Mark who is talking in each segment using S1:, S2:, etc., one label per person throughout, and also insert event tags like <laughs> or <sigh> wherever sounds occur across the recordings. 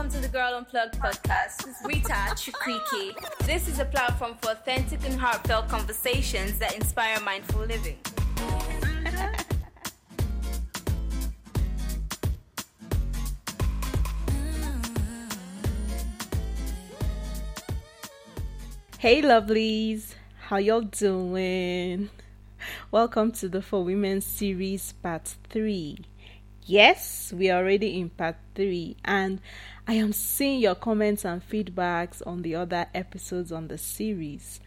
S1: welcome to the Girl Unplugged podcast. It's Rita Chukwuike. This is a platform for authentic and heartfelt conversations that inspire mindful living.
S2: Hey lovelies, how y'all doing? Welcome to the For Women series part 3. Yes, we are already in part 3 and I am seeing your comments and feedbacks on the other episodes on the series.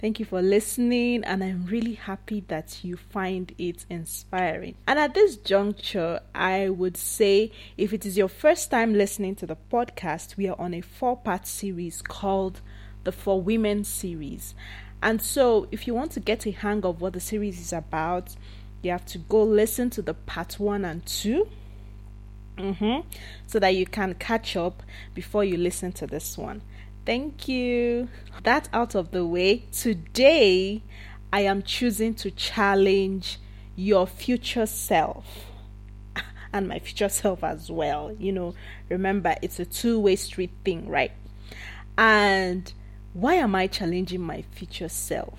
S2: Thank you for listening, and I'm really happy that you find it inspiring. And at this juncture, I would say if it is your first time listening to the podcast, we are on a four part series called the For Women series. And so, if you want to get a hang of what the series is about, you have to go listen to the part one and 2 mm-hmm, so that you can catch up before you listen to this one. Thank you. That out of the way, today I am choosing to challenge your future self <laughs> and my future self as well. You know, remember it's a two way street thing, right? And why am I challenging my future self?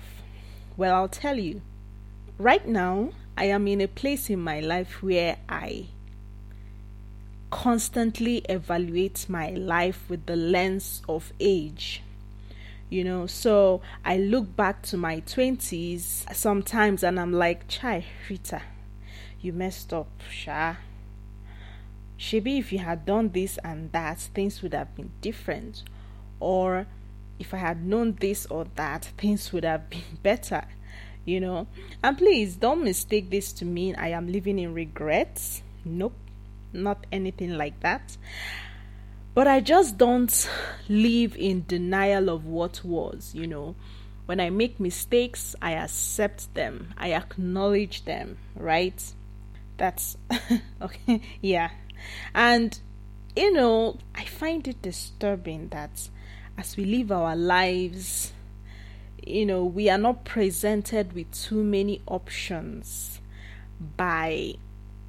S2: Well, I'll tell you. Right now, I am in a place in my life where I constantly evaluate my life with the lens of age. You know, so I look back to my 20s sometimes and I'm like, Chai, Rita, you messed up, Sha. Maybe if you had done this and that, things would have been different. Or if I had known this or that, things would have <laughs> been better, you know. And please don't mistake this to mean I am living in regrets. Nope, not anything like that. But I just don't live in denial of what was, you know. When I make mistakes, I accept them, I acknowledge them, right? That's <laughs> okay, yeah. And you know, I find it disturbing that as we live our lives, you know, we are not presented with too many options by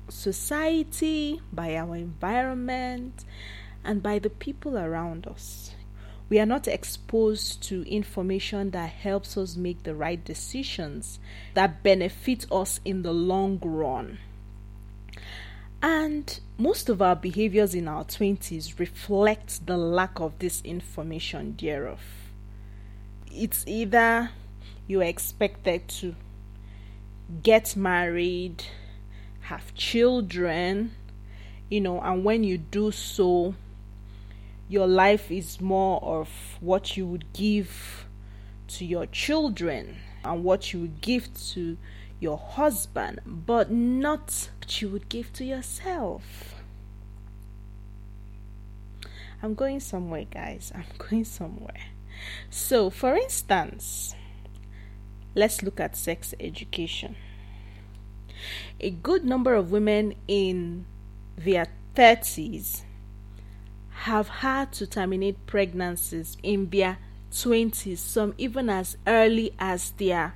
S2: society, by our environment, and by the people around us. We are not exposed to information that helps us make the right decisions that benefit us in the long run. And most of our behaviors in our 20s reflect the lack of this information thereof. It's either you're expected to get married, have children, you know, and when you do so, your life is more of what you would give to your children and what you would give to your husband, but not what you would give to yourself. I'm going somewhere, guys. I'm <laughs> going somewhere. So, for instance, let's look at sex education. A good number of women in their 30s have had to terminate pregnancies in their 20s, some even as early as their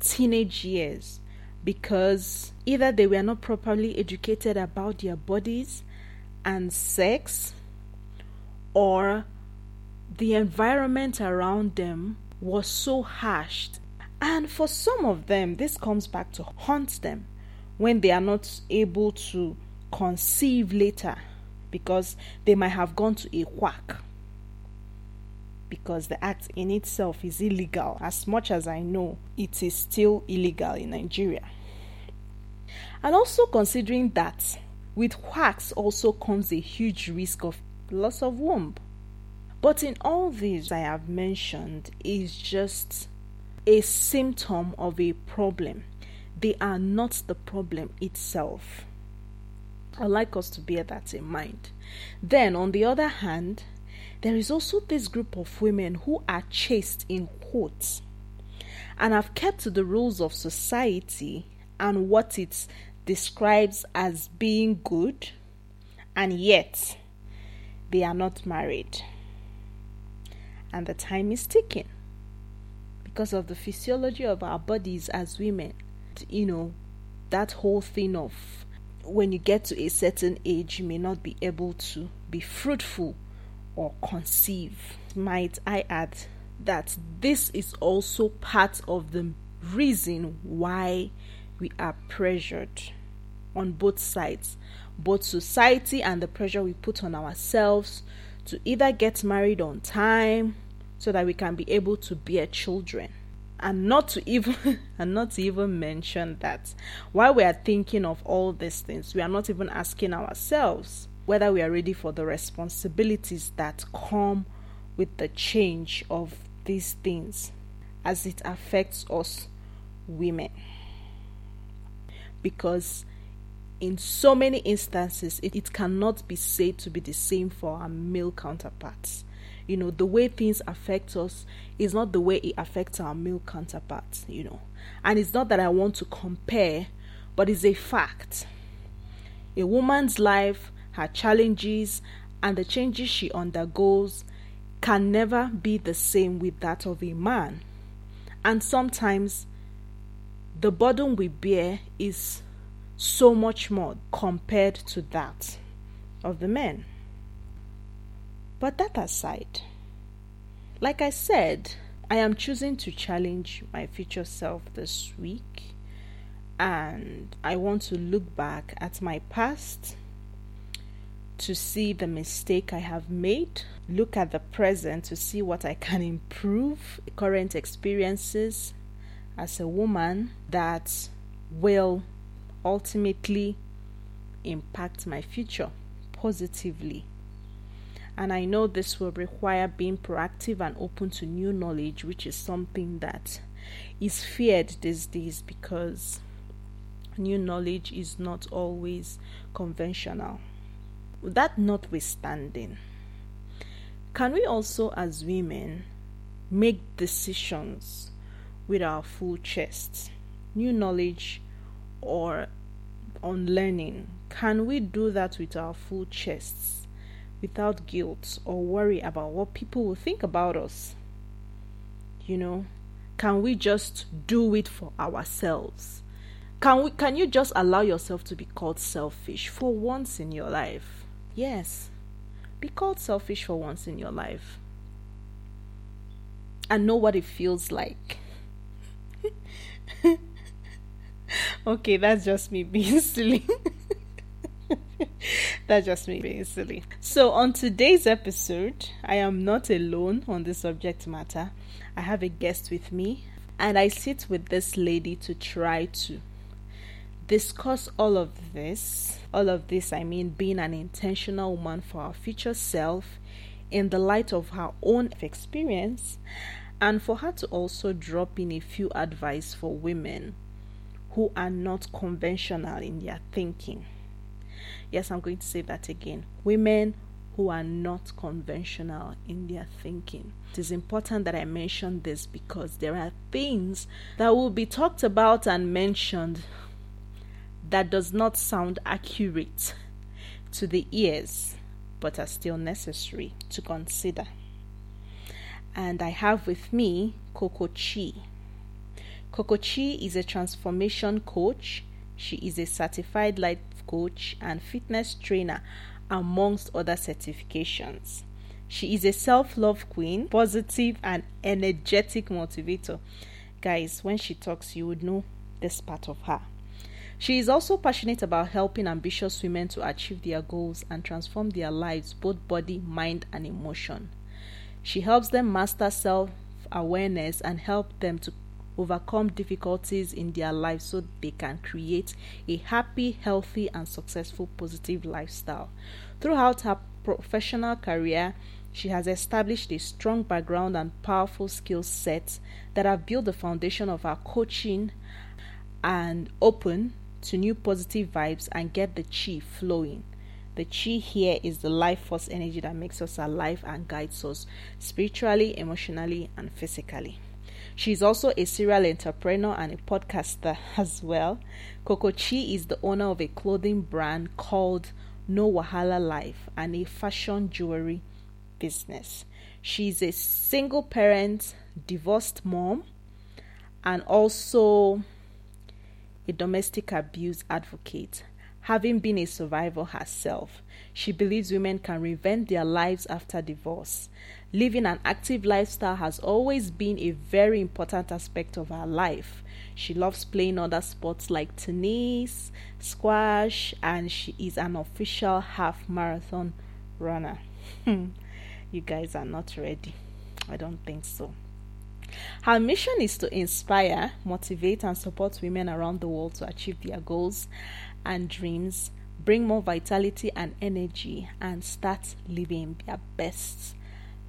S2: teenage years because either they were not properly educated about their bodies and sex or the environment around them was so harsh. And for some of them, this comes back to haunt them when they are not able to conceive later because they might have gone to a whack because the act in itself is illegal. As much as I know, it is still illegal in Nigeria. And also considering that with wax also comes a huge risk of loss of womb. But in all these I have mentioned is just a symptom of a problem. They are not the problem itself. I'd like us to bear that in mind. Then, on the other hand, there is also this group of women who are chaste in quotes and have kept to the rules of society and what it describes as being good, and yet they are not married. And the time is ticking because of the physiology of our bodies as women. You know, that whole thing of when you get to a certain age, you may not be able to be fruitful or conceive. Might I add that this is also part of the reason why we are pressured on both sides, both society and the pressure we put on ourselves to either get married on time so that we can be able to bear children and not to even <laughs> and not to even mention that while we are thinking of all these things we are not even asking ourselves whether we are ready for the responsibilities that come with the change of these things as it affects us women. Because in so many instances it, it cannot be said to be the same for our male counterparts you know the way things affect us is not the way it affects our male counterparts you know. And it's not that i want to compare but it's a fact. A woman's life her challenges and the changes she undergoes can never be the same with that of a man. And sometimes the burden we bear is so much more compared to that of the men but that aside, like I said, I am choosing to challenge my future self this week, and I want to look back at my past to see the mistake I have made, look at the present to see what I can improve, current experiences as a woman that will ultimately impact my future positively and I know this will require being proactive and open to new knowledge, which is something that is feared these days because new knowledge is not always conventional. That notwithstanding, can we also, as women, make decisions with our full chest? New knowledge or on learning, can we do that with our full chests? Without guilt or worry about what people will think about us? You know, can we just do it for ourselves? Can we can you just allow yourself to be called selfish for once in your life? Yes. Be called selfish for once in your life. And know what it feels like. <laughs> okay, that's just me being <laughs> silly. <laughs> That's just me being silly. So, on today's episode, I am not alone on this subject matter. I have a guest with me, and I sit with this lady to try to discuss all of this. All of this, I mean, being an intentional woman for our future self in the light of her own experience, and for her to also drop in a few advice for women who are not conventional in their thinking. Yes, I'm going to say that again. Women who are not conventional in their thinking. It is important that I mention this because there are things that will be talked about and mentioned that does not sound accurate to the ears but are still necessary to consider. And I have with me Cocochi. Coco Chi is a transformation coach. She is a certified life coach and fitness trainer, amongst other certifications. She is a self love queen, positive and energetic motivator. Guys, when she talks, you would know this part of her. She is also passionate about helping ambitious women to achieve their goals and transform their lives, both body, mind, and emotion. She helps them master self awareness and help them to overcome difficulties in their lives so they can create a happy, healthy, and successful positive lifestyle. Throughout her professional career, she has established a strong background and powerful skill sets that have built the foundation of her coaching and open to new positive vibes and get the chi flowing. The chi here is the life force energy that makes us alive and guides us spiritually, emotionally, and physically. She's also a serial entrepreneur and a podcaster as well. Cocochi is the owner of a clothing brand called No Wahala Life and a fashion jewelry business. She's a single parent, divorced mom, and also a domestic abuse advocate. Having been a survivor herself. She believes women can reinvent their lives after divorce. Living an active lifestyle has always been a very important aspect of her life. She loves playing other sports like tennis, squash, and she is an official half marathon runner. Hmm. you guys are not ready. I don't think so. Her mission is to inspire, motivate, and support women around the world to achieve their goals and dreams, bring more vitality and energy, and start living their best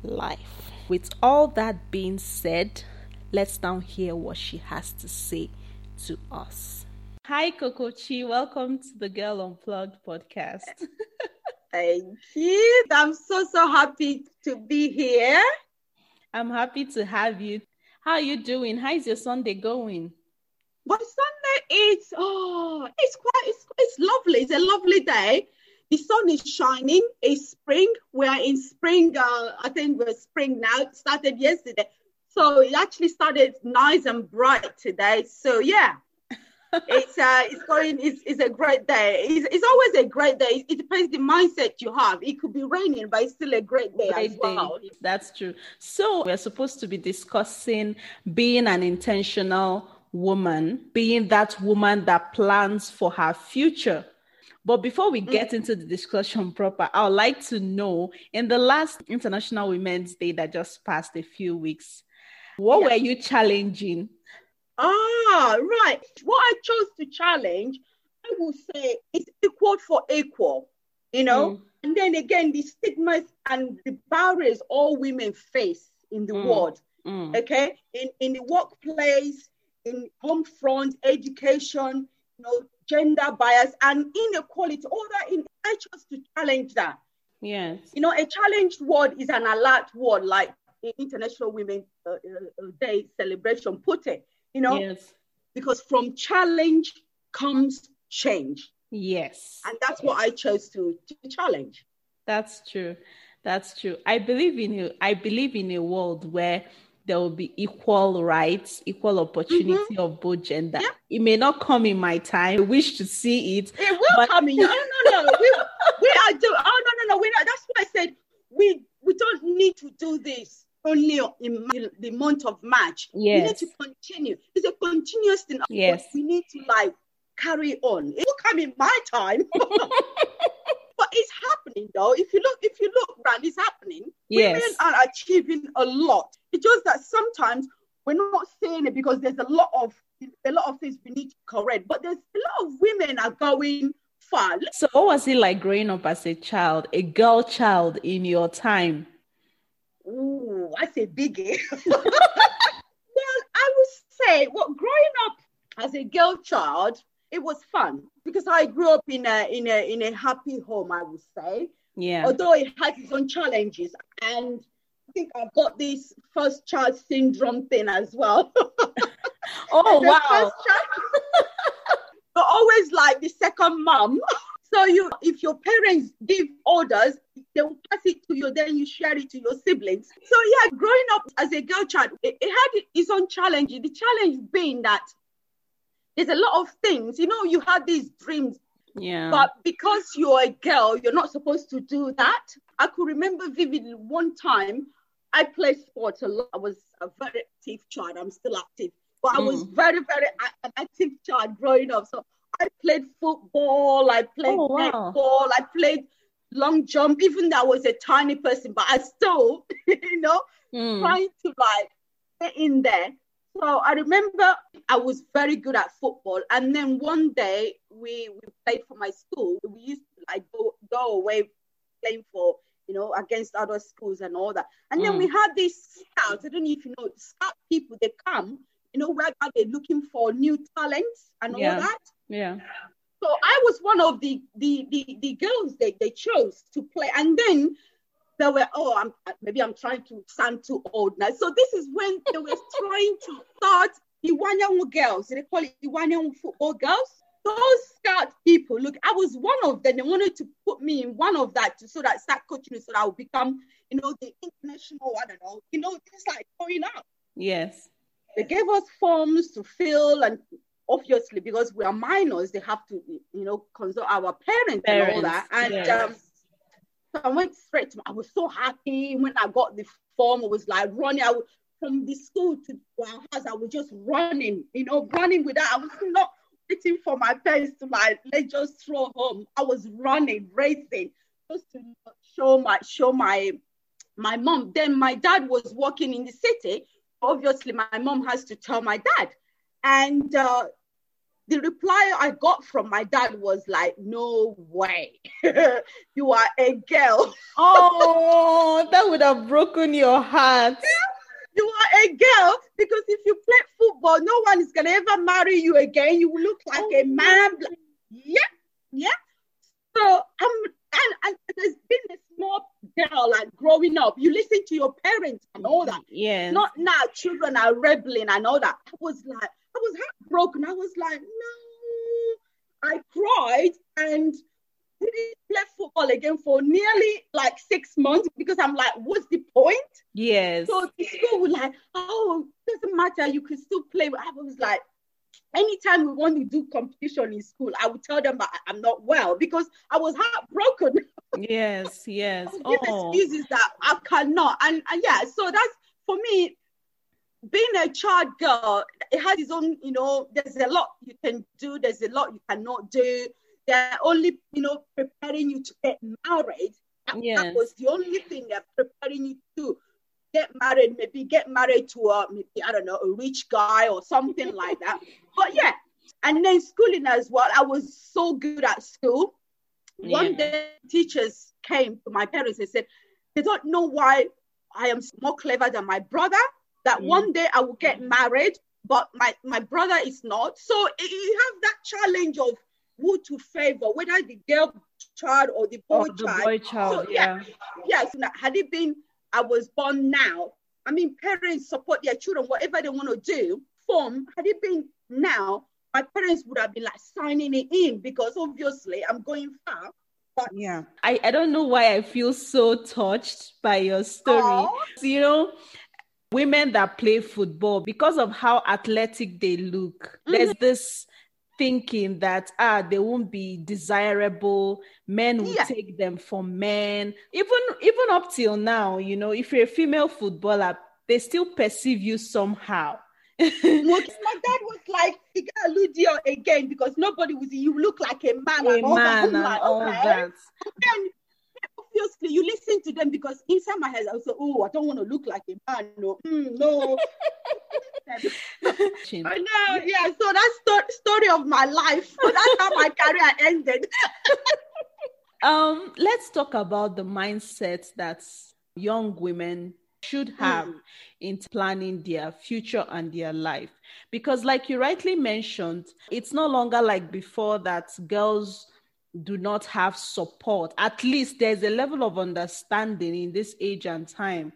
S2: life. With all that being said, let's now hear what she has to say to us. Hi, Cocochi. Welcome to the Girl Unplugged podcast. <laughs>
S3: Thank you. I'm so, so happy to be here.
S2: I'm happy to have you. How are you doing? How is your Sunday going?
S3: My Is oh, it's quite it's, it's lovely. It's a lovely day. The sun is shining. It's spring. We are in spring. Uh, I think we're spring now. It started yesterday, so it actually started nice and bright today. So yeah, <laughs> it's uh, it's going. It's, it's a great day. It's, it's always a great day. It depends the mindset you have. It could be raining, but it's still a great day great as well. Day.
S2: That's true. So we're supposed to be discussing being an intentional woman, being that woman that plans for her future. But before we get mm. into the discussion proper, I would like to know in the last International Women's Day that just passed a few weeks, what were you challenging
S3: Ah, right. What I chose to challenge, I will say, is equal for equal, you know? Mm. And then again, the stigmas and the barriers all women face in the mm. world, mm. okay? In, in the workplace, in home front, education, you know, gender bias and inequality, all that in, I chose to challenge that.
S2: Yes.
S3: You know, a challenged word is an alert word, like International Women's uh, uh, Day celebration put it you know yes. because from challenge comes change
S2: yes
S3: and that's what i chose to, to challenge
S2: that's true that's true i believe in you. I believe in a world where there will be equal rights, equal opportunity mm-hmm. of both gender. Yeah. It may not come in my time. I wish to see it.
S3: It will but... come in. <laughs> No, no, no. we, we are doing. Oh no, no, no. We're not. That's why I said we we don't need to do this only in the month of March. Yes. We need to continue. It's a continuous thing.
S2: Yes.
S3: We need to like carry on. It will come in my time. <laughs> happening though. If you look, if you look around, it's happening.
S2: Yes.
S3: Women are achieving a lot. It's just that sometimes we're not saying it because there's a lot of a lot of things we need to correct. But there's a lot of women are going far.
S2: So what was it like growing up as a child, a girl child in your time?
S3: Ooh, I say biggie. <laughs> well, I would say, well, growing up as a girl child, it was fun because I grew up in a in a in a happy home. I would say,
S2: yeah.
S3: Although it has its own challenges, and I think I've got this first child syndrome thing as well. <laughs>
S2: oh wow! <laughs>
S3: but always like the second mom. <laughs> So you, if your parents give orders, they will pass it to you, then you share it to your siblings. So yeah, growing up as a girl child, it, it had its own challenge. The challenge being that there's a lot of things, you know, you had these dreams.
S2: Yeah.
S3: But because you're a girl, you're not supposed to do that. I could remember vividly one time I played sports a lot. I was a very active child. I'm still active. But mm. I was mm. very, very an active child growing up. So I played football, I played oh, wow. netball, I played long jump, even though I was a tiny person, but I still, <laughs> you know, mm. trying to like get in there. So I remember I was very good at football. And then one day we, we played for my school. We used to like go, go away playing for, you know, against other schools and all that. And mm. then we had these scouts. I don't know if you know, scout people, they come, you know, where are they looking for new talents and
S2: yeah.
S3: all that.
S2: Yeah.
S3: So I was one of the the the, the girls they, they chose to play. And then they were, oh, I'm maybe I'm trying to sound too old now. So this is when they were <laughs> trying to start the Iwanyan girls. They call it the football girls. Those scout people, look, I was one of them. They wanted to put me in one of that to, so that I start coaching so that I would become, you know, the international, I don't know, you know, just like going up.
S2: Yes.
S3: They gave us forms to fill and obviously because we are minors, they have to, you know, consult our parents, parents and all that. And yes. um, so I went straight to. I was so happy when I got the form. I was like running. I was, from the school to our house. I was just running, you know, running with that. I was not waiting for my parents to like let's just throw home. I was running, racing, just to show my show my my mom. Then my dad was working in the city. Obviously, my mom has to tell my dad. And uh, the reply I got from my dad was like, "No way, <laughs> you are a girl." <laughs>
S2: oh, that would have broken your heart.
S3: you are a girl because if you play football, no one is gonna ever marry you again. You will look like oh, a man. Yeah, yeah. So um, and, and there's been a small girl like growing up. You listen to your parents and all that.
S2: Yeah.
S3: Not now. Children are rebelling and all that. I was like, I was heartbroken. I was like, no. I cried and didn't play football again for nearly like six months because I'm like, what's the point?
S2: Yes.
S3: So the school was like, oh, doesn't matter. You can still play. I was like, anytime we want to do competition in school, I would tell them I'm not well because I was heartbroken.
S2: Yes, <laughs> yes.
S3: oh. excuses that I cannot. And, and yeah, so that's for me, being a child girl, it has its own, you know, there's a lot you can do, there's a lot you cannot do. They're only, you know, preparing you to get married. That, yes. that was the only thing they're preparing you to get married, maybe get married to a maybe I don't know, a rich guy or something <laughs> like that. But yeah, and then schooling as well. I was so good at school. Yeah. One day teachers came to my parents and said, they don't know why I am more clever than my brother, that mm. one day I will get married, but my, my brother is not. So you have that challenge of who to favor, whether the girl child or the boy
S2: the
S3: child.
S2: Boy child, so, yeah.
S3: Yes. Yeah, so had it been I was born now, I mean, parents support their children, whatever they want to do. Form, had it been now, my parents would have been like signing it in because obviously I'm going far. But
S2: yeah, I, I don't know why I feel so touched by your story. You know, women that play football, because of how athletic they look, mm-hmm. there's this thinking that ah they won't be desirable men will yeah. take them for men even even up till now you know if you're a female footballer they still perceive you somehow
S3: my dad <laughs> was like he got a Ludio again because nobody was you look like a man
S2: a and all man that. and all okay. that. And
S3: then obviously you listen to them because inside my head I was like, oh, I don't want to look like a man. No, mm, no. <laughs> I know, yeah. So that's the story of my life. That's how my career ended. <laughs>
S2: um, let's talk about the mindset that young women should have mm. in planning their future and their life. Because, like you rightly mentioned, it's no longer like before that girls do not have support. At least there's a level of understanding in this age and time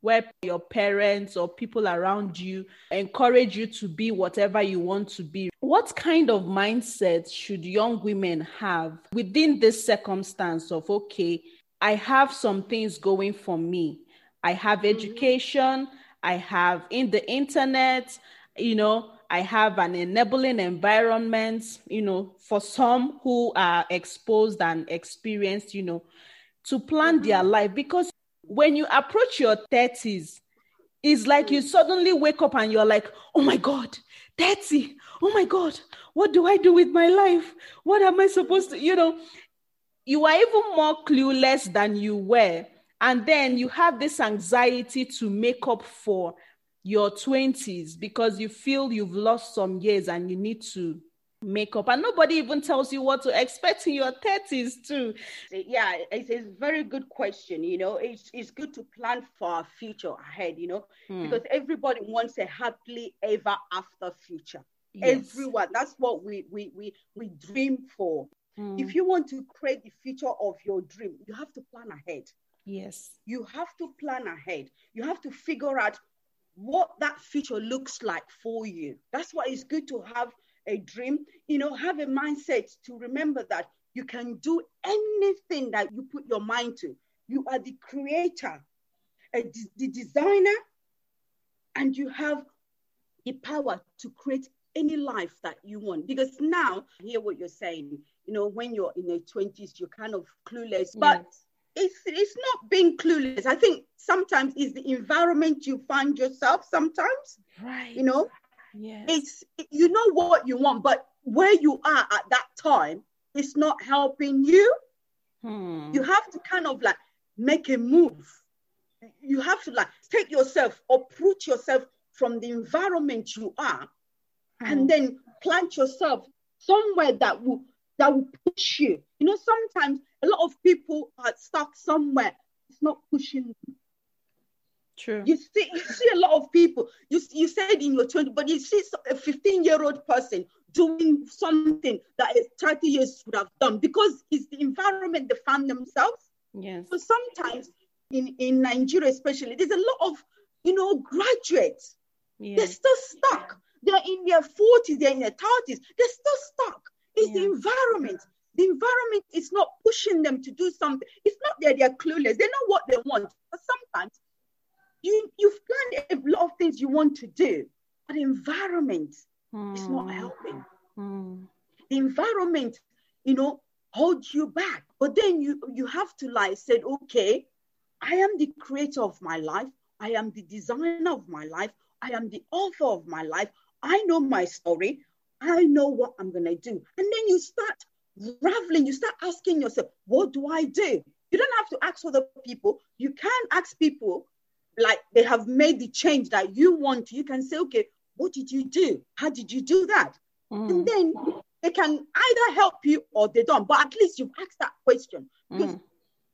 S2: where your parents or people around you encourage you to be whatever you want to be. What kind of mindset should young women have within this circumstance of, okay, I have some things going for me? I have mm-hmm. education, I have in the internet, you know, I have an enabling environment, you know, for some who are exposed and experienced, you know, to plan mm-hmm. their life. Because when you approach your 30s, it's like you suddenly wake up and you're like, oh my God, 30. Oh my God, what do I do with my life? What am I supposed to, you know? You are even more clueless than you were. And then you have this anxiety to make up for your 20s because you feel you've lost some years and you need to make up. And nobody even tells you what to expect in your 30s too.
S3: Yeah it's a very good question you know. It's, it's good to plan for our future ahead you know hmm. because everybody wants a happily ever after future. Yes. everyone that's what we we we, we dream for. Hmm. if you want to create the future of your dream you have to plan ahead.
S2: Yes.
S3: You have to plan ahead. You have to figure out what that future looks like for you. That's why it's good to have a dream, you know, have a mindset to remember that you can do anything that you put your mind to. You are the creator, the designer, and you have the power to create any life that you want. Because now, I hear what you're saying. You know, when you're in your 20s, you're kind of clueless. But it's it's not being clueless. I think sometimes it's the environment you find yourself sometimes.
S2: Right.
S3: You know,
S2: Yes.
S3: it's you know what you want, but where you are at that time, it's not helping you.
S2: Hmm.
S3: You have to kind of like make a move. You have to like take yourself, uproot yourself from the environment you are,
S2: Hmm.
S3: and then plant yourself somewhere that will that will push you. You know, sometimes a lot of people are stuck somewhere. It's not pushing them.
S2: True.
S3: You see, you see a lot of people. You you said in your 20, but you see a 15 year old person doing something that a 30 years would have done because it's the environment they found themselves.
S2: Yes.
S3: So sometimes in, in Nigeria, especially, there's a lot of you know graduates.
S2: Yes.
S3: They're still stuck. They're in their 40s, they're in their 30s. They're still stuck. It's the environment. The environment is not pushing them to do something. It's not that they're clueless. They know what they want. But sometimes you you've planned a lot of things you want to do, but the environment is not
S2: Hmm.
S3: helping.
S2: Hmm.
S3: The environment, you know, holds you back. But then you you have to like say, okay, I am the creator of my life. I am the designer of my life. I am the author of my life. I know my story. I know what I'm gonna do. And then you start raveling, you start asking yourself, what do I do? You don't have to ask other people. You can ask people like they have made the change that you want. You can say, okay, what did you do? How did you do that?
S2: Hmm.
S3: And then they can either help you or they don't. But at least you've asked that question. Because
S2: Hmm.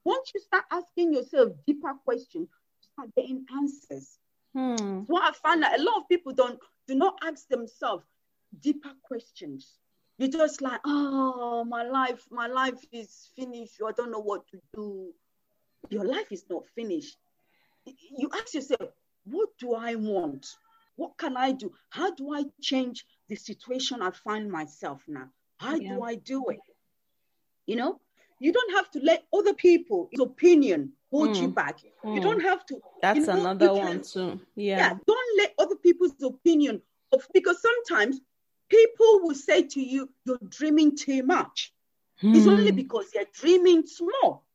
S3: once you start asking yourself deeper questions, you start getting answers.
S2: Hmm.
S3: What I found that a lot of people don't do not ask themselves deeper questions. You're just like, oh, my life, my life is finished. I don't know what to do. Your life is not finished. You ask yourself, what do I want? What can I do? How do I change the situation I find myself now? How
S2: Yeah.
S3: do I do it? You know, you don't have to let other people's opinion hold you
S2: Mm.
S3: back.
S2: Mm.
S3: You don't have to.
S2: That's
S3: you know,
S2: another one too.
S3: yeah.
S2: Yeah.
S3: don't let other people's opinion of because sometimes people will say to you you're dreaming too much. It's only
S2: Hmm.
S3: because you're dreaming small.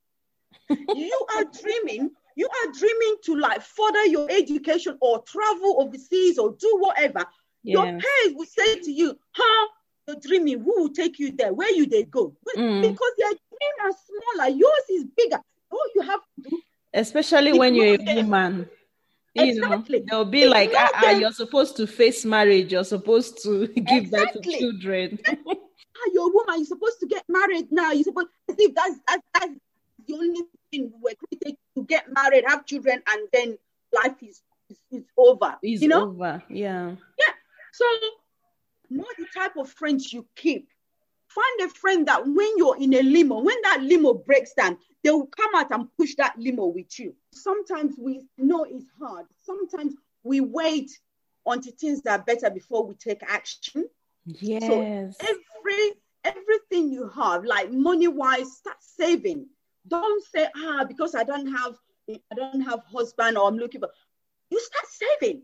S3: You are dreaming you are dreaming to like further your education or travel overseas or do whatever. Your parents will say to you huh? You're dreaming. Who will take you there? Where you they go?
S2: Mm.
S3: because their dreams are smaller. Yours is bigger. All you have to do
S2: Especially when you're a woman. You know,
S3: Exactly.
S2: they'll be like, ah, ah, you're supposed to face marriage, you're supposed to <laughs> give birth to
S3: Exactly.
S2: children. <laughs>
S3: ah, you're a woman, you're supposed to get married now. You're supposed as if that's that's, that's the only thing we're created to get married, have children, and then life is is, is over.
S2: It's
S3: you know?
S2: over. Yeah. Yeah.
S3: So know the type of friends you keep. Find a friend that when you're in a limo, when that limo breaks down, they will come out and push that limo with you. Sometimes we know it's hard. Sometimes we wait until things are better before we take action.
S2: Yes.
S3: every everything you have, like money wise, start saving. Don't say, ah, because I don't have I don't have husband or I'm looking for you start saving.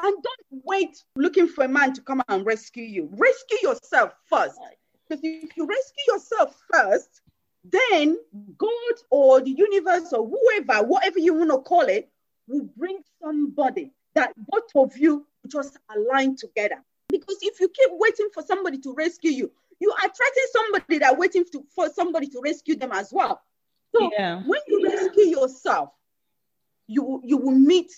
S3: And don't wait looking for a man to come and rescue you. Rescue yourself first. Because if you rescue yourself first, then God or the universe or whoever, whatever you want to call it, will bring somebody that both of you just align together. Because if you keep waiting for somebody to rescue you, you are attracting somebody that waiting to, for somebody to rescue them as well. So
S2: Yeah.
S3: when you rescue yourself, you will- you will meet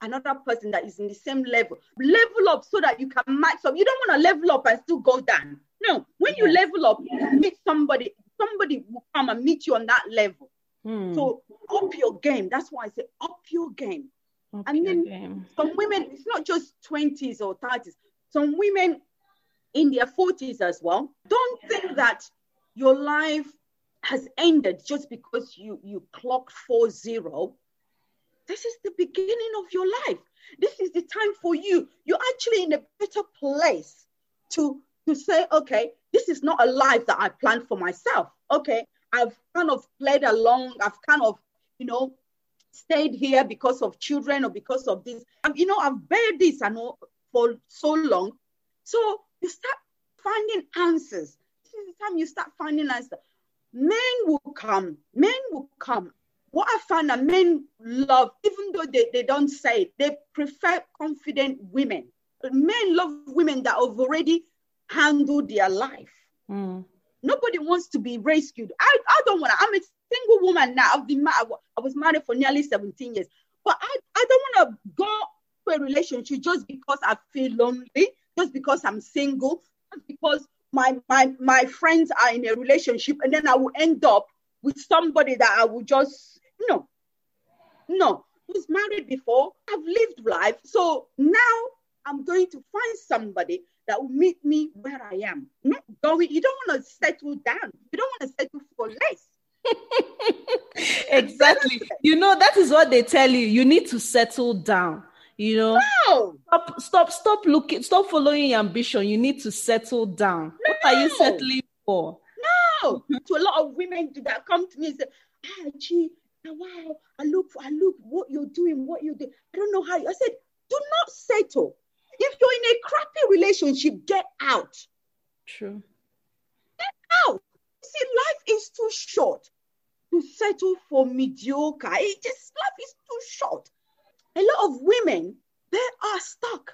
S3: another person that is in the same level. Level up so that you can match up. You don't want to level up and still go down. No, when you level up, you meet somebody. Somebody will come and meet you on that level.
S2: Hmm.
S3: So up your game. That's why I say up your game.
S2: Up
S3: and
S2: your
S3: then-
S2: game.
S3: Some women, it's not just 20s or 30s. Some women in their 40s as well. Don't think that your life has ended just because you you clocked four zero. This is the beginning of your life. This is the time for you. You're actually in a better place to to say, okay, this is not a life that I planned for myself. Okay, I've kind of played along. I've kind of, you know, stayed here because of children or because of this. Um, you know, I've bear this and all for so long. So you start finding answers. This is the time you start finding answers. Men will come. Men will come. What I find that men love, even though they, they don't say it, they prefer confident women. Men love women that have already handled their life. Mm. Nobody wants to be rescued. I, I don't want to. I'm a single woman now. I've been married. I was married for nearly 17 years. But I, I don't want to go to a relationship just because I feel lonely, just because I'm single, just because my, my, my friends are in a relationship and then I will end up with somebody that I will just, no, no. I was married before. I've lived life. So now I'm going to find somebody that will meet me where I am. Not going, you don't want to settle down. You don't want to settle for less. <laughs>
S2: exactly. You know, that is what they tell you. You need to settle down. You know,
S3: no.
S2: stop, stop, stop looking, stop following your ambition. You need to settle down. No. What are you settling for?
S3: No, to a lot of women that come to me and say, ah, gee, wow, I look, I look what you're doing, what you do. I don't know how. You, I said, do not settle. If you're in a crappy relationship, get out.
S2: True.
S3: Get out. See, life is too short to settle for mediocre. It just life is too short. A lot of women, they are stuck.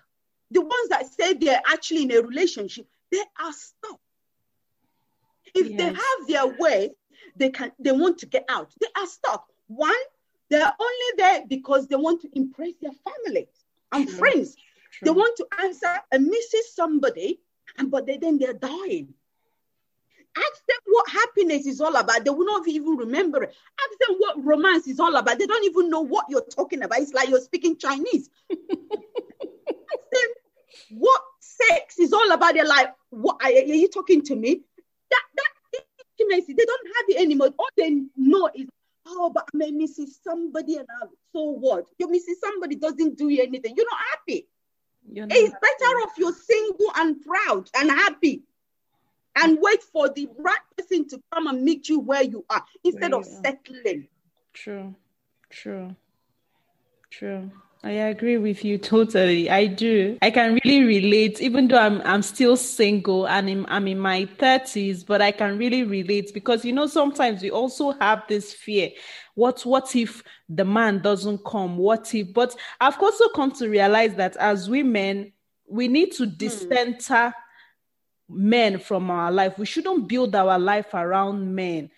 S3: The ones that say they're actually in a relationship, they are stuck. If yes. they have their way, they can they want to get out. They are stuck. One, they're only there because they want to impress their family and True. friends. True. They want to answer and misses somebody, and but they, then they're dying. Ask them what happiness is all about. They will not even remember it. Ask them what romance is all about. They don't even know what you're talking about. It's like you're speaking Chinese. <laughs> Ask them what sex is all about. They're like, what are, you talking to me? That that intimacy, they don't have it anymore. All they know is, oh, but I'm missing somebody and I'm so what? You're missing somebody doesn't do you anything. You're not happy. You're it's happy. better off you're single and proud and happy and wait for the right person to come and meet you where you are instead of settling.
S2: True, true, true. I agree with you totally. I do. I can really relate, even though I'm I'm still single and I'm, I'm in my thirties, but I can really relate because you know sometimes we also have this fear. What what if the man doesn't come? What if? But I've also come to realize that as women, we need to hmm. men from our life. We shouldn't build our life around men.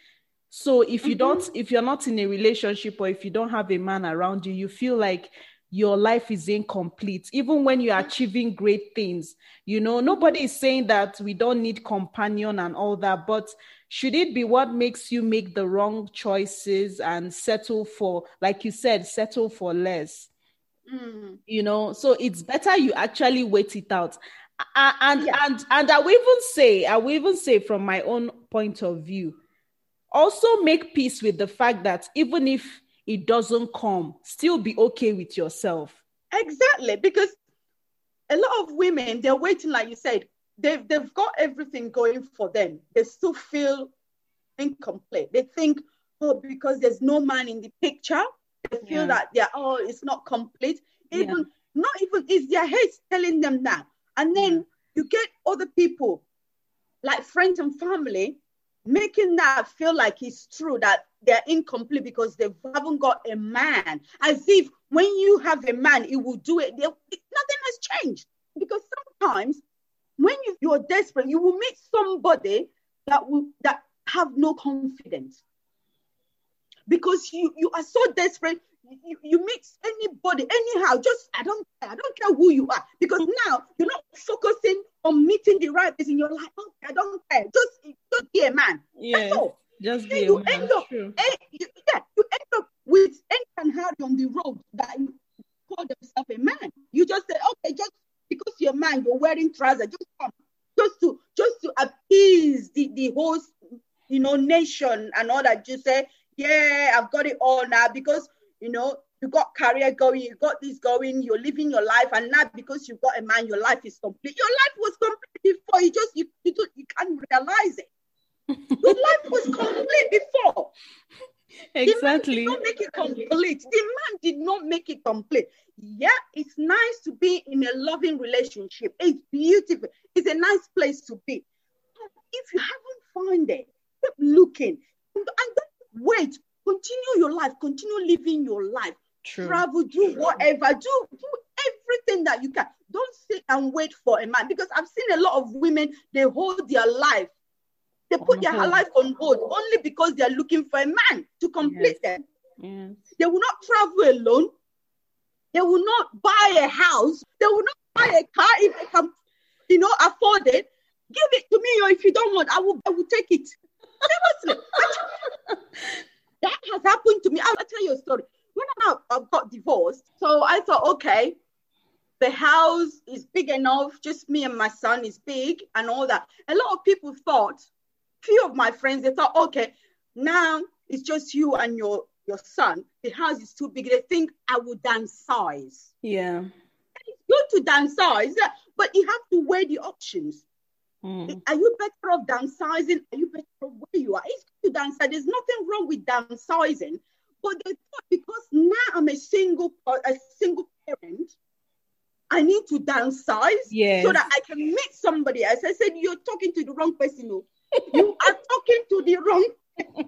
S2: So if you mm-hmm. don't, if you're not in a relationship or if you don't have a man around you, you feel like your life is incomplete, even when you're achieving great things. You know, nobody is saying that we don't need companion and all that, but should it be what makes you make the wrong choices and settle for, like you said, settle for less? Mm. You know, so it's better you actually wait it out and yeah. and and I will even say, I will even say from my own point of view, also make peace with the fact that even if it doesn't come, still be okay with yourself.
S3: Exactly, because a lot of women they're waiting, like you said, they've they've got everything going for them. They still feel incomplete. They think, oh, because there's no man in the picture, they feel yeah. that they're oh, it's not complete. Even yeah. not even is their head telling them that and then you get other people, like friends and family, making that feel like it's true that they're incomplete because they haven't got a man. As if when you have a man, it will do it. Nothing has changed. Because sometimes when you, you're desperate, you will meet somebody that will that have no confidence. Because you, you are so desperate, you, you meet anybody anyhow just i don't care. I don't care who you are. Because now you're not focusing on meeting the right person. You're like oh i don't care. Just just be a man.
S2: Yeah just be
S3: you
S2: a man.
S3: end up eh, you, yeah you end up with any and Harry on the road that you call yourself a man. You just say okay just because you're a man you're wearing trousers just come. Just to just to appease the the whole you know nation and all that you say yeah i've got it all now. Because you know, you got career going, you got this going, you're living your life, and now because you've got a man, your life is complete. Your life was complete before. You just you you, do, you can't realize it. your <laughs> life was complete before.
S2: Exactly.
S3: The man did not make it complete. The man did not make it complete. Yeah, it's nice to be in a loving relationship. It's beautiful. It's a nice place to be. But if you haven't found it, keep looking and don't wait. Continue your life. Continue living your life.
S2: True.
S3: Travel, do whatever, do do everything that you can. Don't sit and wait for a man because I've seen a lot of women. They hold their life they put their life on hold only because they're looking for a man to complete them.
S2: Yes.
S3: They will not travel alone. They will not buy a house. They will not buy a car if they can, you know, afford it. Give it to me, or if you don't want, I will, I will take it. Seriously, <laughs> that has happened to me. I'll tell you a story. When I, I got divorced, so I thought, okay, the house is big enough, just me and my son is big, and all that. A lot of people thought, few of my friends, they thought, okay, now it's just you and your your son. The house is too big. They think I will downsize.
S2: Yeah.
S3: It's good to downsize, but you have to weigh the options.
S2: Mm.
S3: Are you better off downsizing? Are you better off where you are? It's good to downsize. There's nothing wrong with downsizing, but they thought because now I'm a single a single parent, I need to downsize
S2: Yes.
S3: so that I can meet somebody else. I said, You're talking to the wrong person. oh. you are talking to the wrong <laughs> talking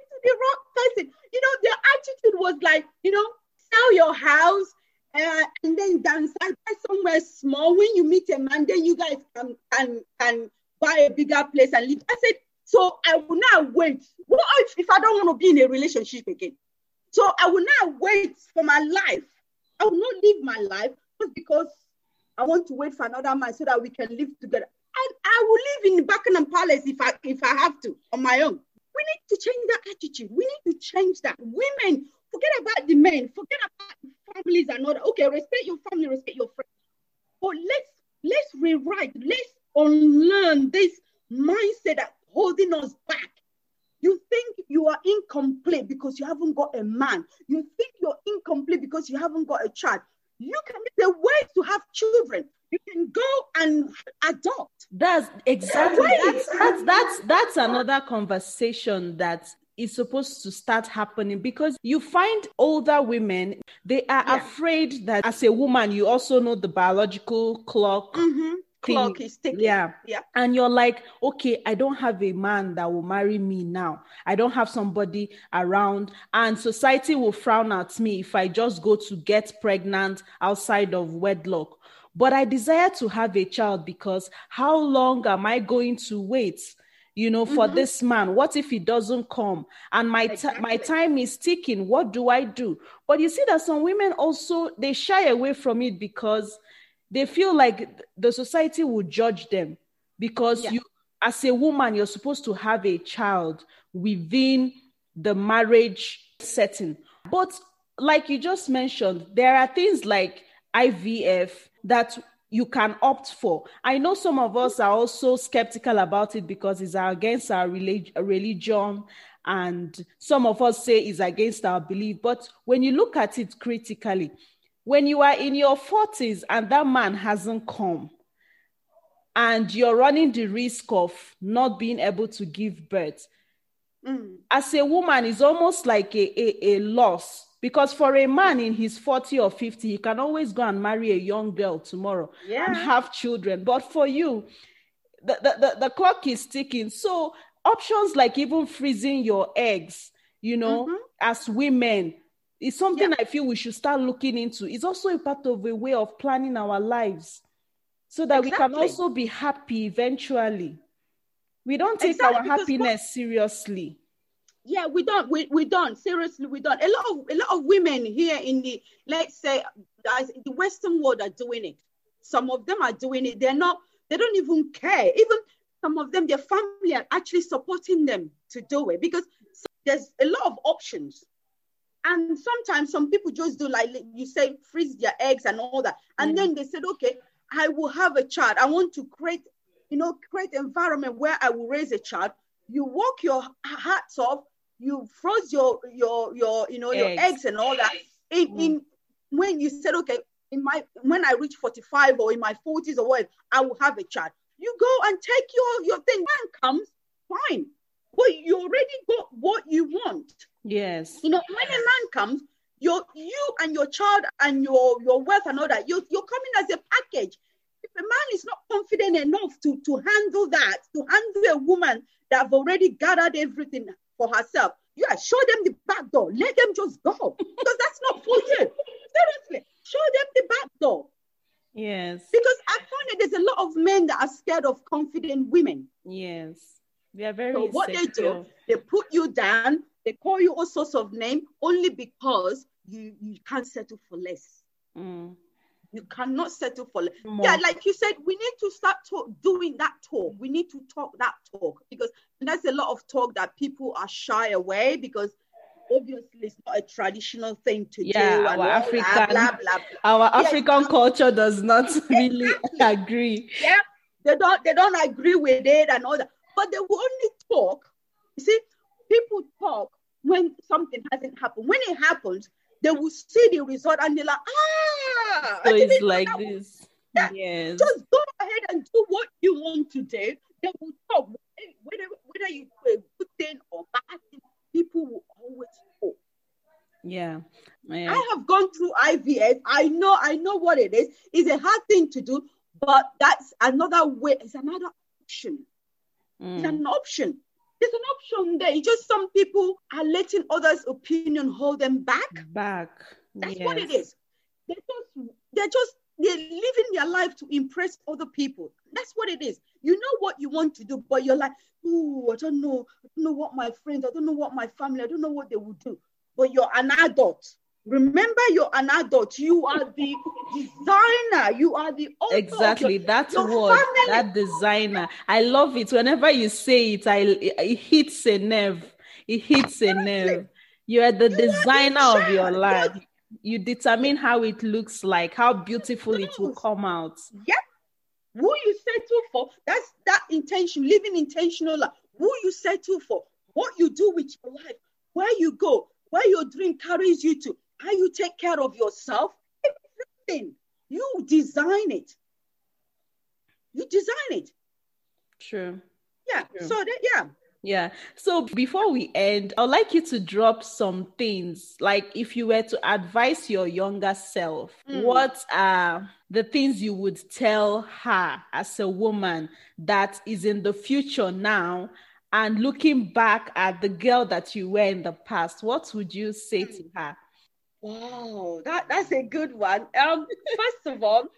S3: to the wrong person. You know, their attitude was like, you know, sell your house uh, and then downsize buy somewhere small. When you meet a man, then you guys can can can buy a bigger place and live. I said, so I will now wait. What if, if I don't want to be in a relationship again? So I will now wait for my life. I will not live my life just because I want to wait for another man so that we can live together. And I will live in Buckingham Palace if I if I have to on my own. We need to change that attitude. We need to change that. Women, forget about the men, forget about families are not. Okay, respect your family, respect your friends. But let's let's rewrite, let's unlearn this mindset that holding us back. You think you are incomplete because you haven't got a man. You think you're incomplete because you haven't got a child. You can the way to have children. You can go and adopt.
S2: That's exactly that's, that's that's that's another conversation that is supposed to start happening because you find older women they are
S3: Yeah.
S2: afraid that as a woman you also know the biological clock
S3: Mm-hmm. Clock is ticking.
S2: Yeah.
S3: Yeah.
S2: And you're like, okay, I don't have a man that will marry me now. I don't have somebody around. And society will frown at me if I just go to get pregnant outside of wedlock. But I desire to have a child because how long am I going to wait? You know, for
S3: Mm-hmm.
S2: this man, what if he doesn't come? And my ti- my time is ticking. What do I do? But you see that some women also they shy away from it because they feel like the society will judge them because
S3: Yeah.
S2: you as a woman you're supposed to have a child within the marriage setting but like you just mentioned there are things like IVF that you can opt for. I know some of us are also skeptical about it because it's against our religion and some of us say it's against our belief. But when you look at it critically when you are in your 40s and that man hasn't come and you're running the risk of not being able to give birth
S3: Mm.
S2: as a woman it's almost like a, a, a loss because for a man in his 40 or 50 he can always go and marry a young girl tomorrow and have children. But for you the, the, the, the clock is ticking. So options like even freezing your eggs you know
S3: Mhm.
S2: as women is something
S3: Yeah.
S2: i feel we should start looking into. It's also a part of a way of planning our lives so that we can also be happy eventually. We don't take our
S3: Exactly, what-
S2: happiness seriously
S3: Yeah, we don't. We, we don't. Seriously, we don't. A lot of a lot of women here in the let's say as the Western world are doing it. Some of them are doing it. They're not. They don't even care. Even some of them, their family are actually supporting them to do it because there's a lot of options. And sometimes some people just do like you say, freeze their eggs and all that. And
S2: Yeah.
S3: then they said, okay, I will have a child. I want to create, you know, create environment where I will raise a child. You walk your hats off. You froze your your your you know your
S2: Eggs.
S3: eggs and all that. In,
S2: Mm.
S3: in when you said, okay, in my when I reach 45 or in my 40s or whatever, I will have a child. You go and take your your thing. Man comes, fine. but you already got what you want.
S2: Yes.
S3: You know, when a man comes, you you and your child and your your wealth and all that, you you're coming as a package. If a man is not confident enough to to handle that, to handle a woman that have already gathered everything for herself, yeah, show them the back door. Let them just go because that's not for you. Seriously, show them the back door.
S2: Yes.
S3: Because I find that there's a lot of men that are scared of confident women.
S2: Yes. They are very
S3: So what they do, they put you down, they call you all sorts of names only because you you can't settle for less.
S2: Mm.
S3: You cannot settle for less.
S2: More.
S3: Yeah, like you said, we need to start talk, doing that talk. We need to talk that talk because there's a lot of talk that people are shy away because obviously it's not a traditional thing to
S2: Yeah,
S3: do.
S2: our
S3: and all that,
S2: African-
S3: blah, blah, blah.
S2: Our. African culture does not <laughs> really agree.
S3: Yeah, they don't they don't agree with it and all that. But they will only talk. You see, people talk when something hasn't happened. When it happens, they will see the result and they're like, ah,
S2: So it's like this. Yes.
S3: just go ahead and do what you want to do. They will talk. Whether, whether you do a good thing or bad thing, people will always talk.
S2: Yeah. Yeah.
S3: I have gone through IVF. I know, I know what it is. It's a hard thing to do, but that's another way, it's another option. It's
S2: Mm.
S3: an option. There's an option there. It's just some people are letting others' opinion hold them back.
S2: Back.
S3: That's
S2: yes.
S3: what it is. They're just they're just they're living their life to impress other people. That's what it is. You know what you want to do, but you're like, oh, I don't know. I don't know what my friends, I don't know what my family, I don't know what they will do. But you're an adult. Remember, you're an adult. You are the designer. You are the author
S2: Exactly.
S3: your-
S2: That
S3: your
S2: word,
S3: family.
S2: that designer. I love it. Whenever you say it, I it hits a nerve. It hits a nerve. You are the
S3: You are the
S2: designer of your life. You determine how it looks like, how beautiful it will come out.
S3: Yep. Who you settle for, that's that intention, living intentional life. Who you settle for, what you do with your life, where you go, where your dream carries you to, how you take care of yourself, everything. You design it. You design it.
S2: True.
S3: Yeah.
S2: True.
S3: So that yeah.
S2: Yeah. So before we end, I'd like you to drop some things. Like if you were to advise your younger self,
S3: Mm.
S2: what are the things you would tell her as a woman that is in the future now? And looking back at the girl that you were in the past, what would you say to her?
S3: Wow, that, that's a good one. Um, <laughs> first of all,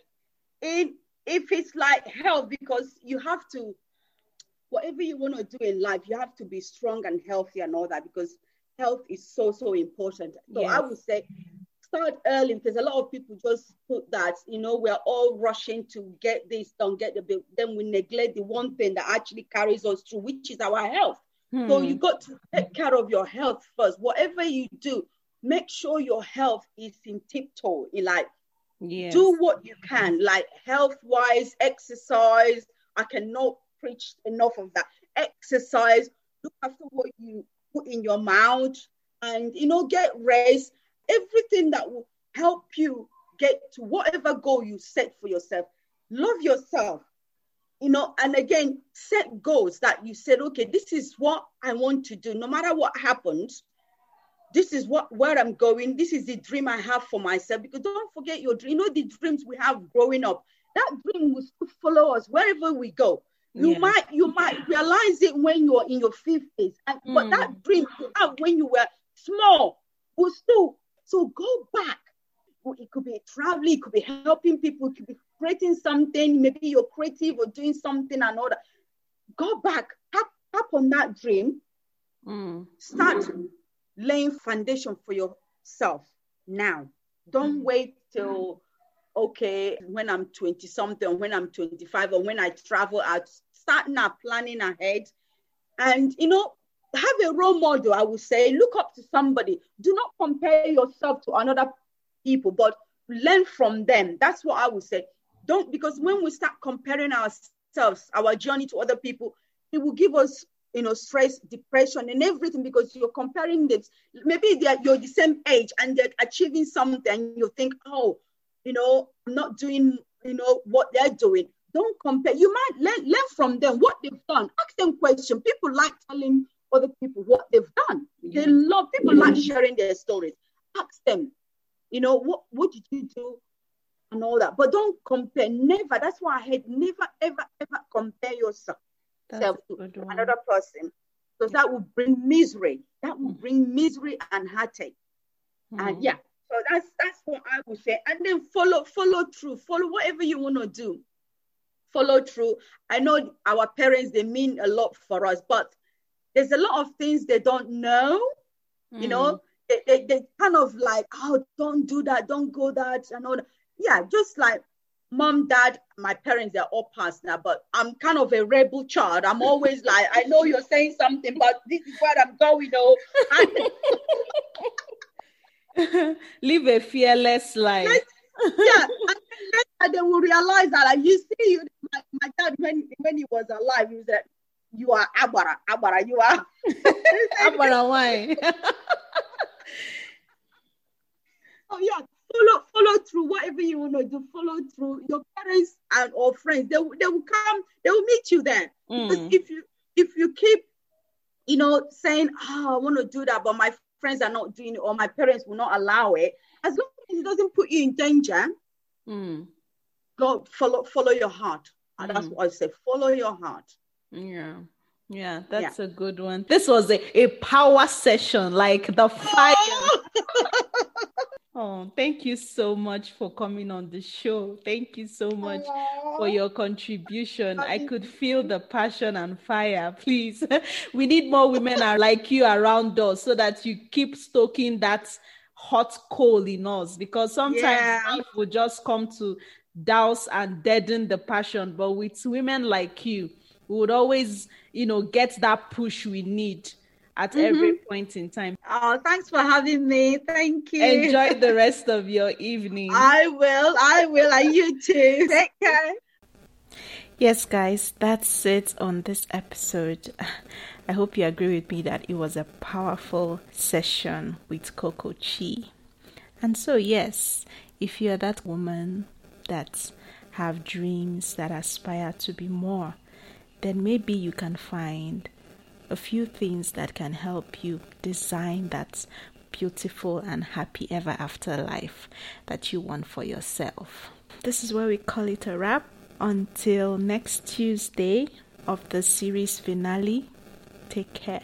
S3: in if it's like health, because you have to, whatever you want to do in life, you have to be strong and healthy and all that because health is so so important. So I would say start early because a lot of people just put that, you know, we're all rushing to get this done, get the bill. Then we neglect the one thing that actually carries us through, which is our health. So
S2: Hmm.
S3: you got to take care of your health first. Whatever you do, make sure your health is in tiptoe. Like
S2: yes.
S3: do what you can, like health wise, exercise. I cannot preach enough of that. Exercise. Look after what you put in your mouth, and you know, get rest. Everything that will help you get to whatever goal you set for yourself. Love yourself you know, and again, set goals that you said, okay, this is what I want to do. No matter what happens, this is what where I'm going. This is the dream I have for myself. Because don't forget your dream. You know the dreams we have growing up. That dream will still follow us wherever we go. You
S2: Yes.
S3: might you might realize it when you're in your fifties, and but
S2: Mm.
S3: that dream you have when you were small will still. So go back. It could be traveling, it could be helping people, it could be creating something. Maybe you're creative or doing something and all that. Go back, tap, tap on that dream,
S2: Mm.
S3: start laying foundation for yourself now. Don't mm. wait till okay when I'm 20 something, when I'm 25, or when I travel out. Start now planning ahead. And you know, have a role model, I would say. Look up to somebody. Do not compare yourself to another people, but learn from them. That's what I would say. Don't because when we start comparing ourselves, our journey to other people, it will give us you know stress depression and everything because you're comparing them maybe they're you're the same age and they're achieving something you think oh you know i'm not doing you know what they're doing don't compare you might learn, learn from them what they've done ask them questions people like telling other people what they've done. Yeah. They love people like sharing their stories. Ask them, you know, what what did you do and all that. But don't compare. Never. That's why I hate never, ever, ever compare yourself to another person. Because that will bring misery. That will mm. bring misery and heartache. Mm. And yeah, so that's that's what I would say. And then follow, follow through, follow whatever you want to do. Follow through. I know our parents they mean a lot for us, but there's a lot of things they don't know. Mm. You know, mm. they, they, they kind of like, oh, don't do that, don't go that, and all that. Yeah, just like mom, dad, my parents, they're all past now, but I'm kind of a rebel child. I'm always like, I know you're saying something, but this is where I'm going, though. Oh. <laughs>
S2: Live a fearless life.
S3: yeah, and they will realize that. Like you see, you, my, my dad when when he was alive, he was like, "You are Abara, Abara, you are <laughs>
S2: Abara." Why? <laughs>
S3: oh yeah, follow follow through whatever you want to do. Follow through. Your parents and or friends, they they will come. They will meet you there. Mm. Because if you if you keep, you know, saying, "Oh, I want to do that," but my friends are not doing it or my parents will not allow it, as long as it doesn't put you in danger, mm. go follow follow your heart. And mm. that's what I say. Follow your heart.
S2: Yeah. Yeah, that's yeah. a good one. This was a, a power session, like the fire. Oh, <laughs> Oh, thank you so much for coming on the show. Thank you so much for your contribution. I could feel the passion and fire. Please, <laughs> we need more women are like you around us so that you keep stoking that hot coal in us because sometimes yeah. life will just come to douse and deaden the passion. But with women like you, we would always, you know, get that push we need at mm-hmm. every point in time.
S3: Oh, thanks for having me. Thank you.
S2: Enjoy the <laughs> rest of your evening.
S3: I will. I will. And you too. <laughs> Take care.
S2: Yes, guys, that's it on this episode. I hope you agree with me that it was a powerful session with Cocochi. And so, yes, if you're that woman that have dreams that aspire to be more, then maybe you can find a few things that can help you design that beautiful and happy ever after life that you want for yourself. This is where we call it a wrap. Until next Tuesday of the series finale, take care.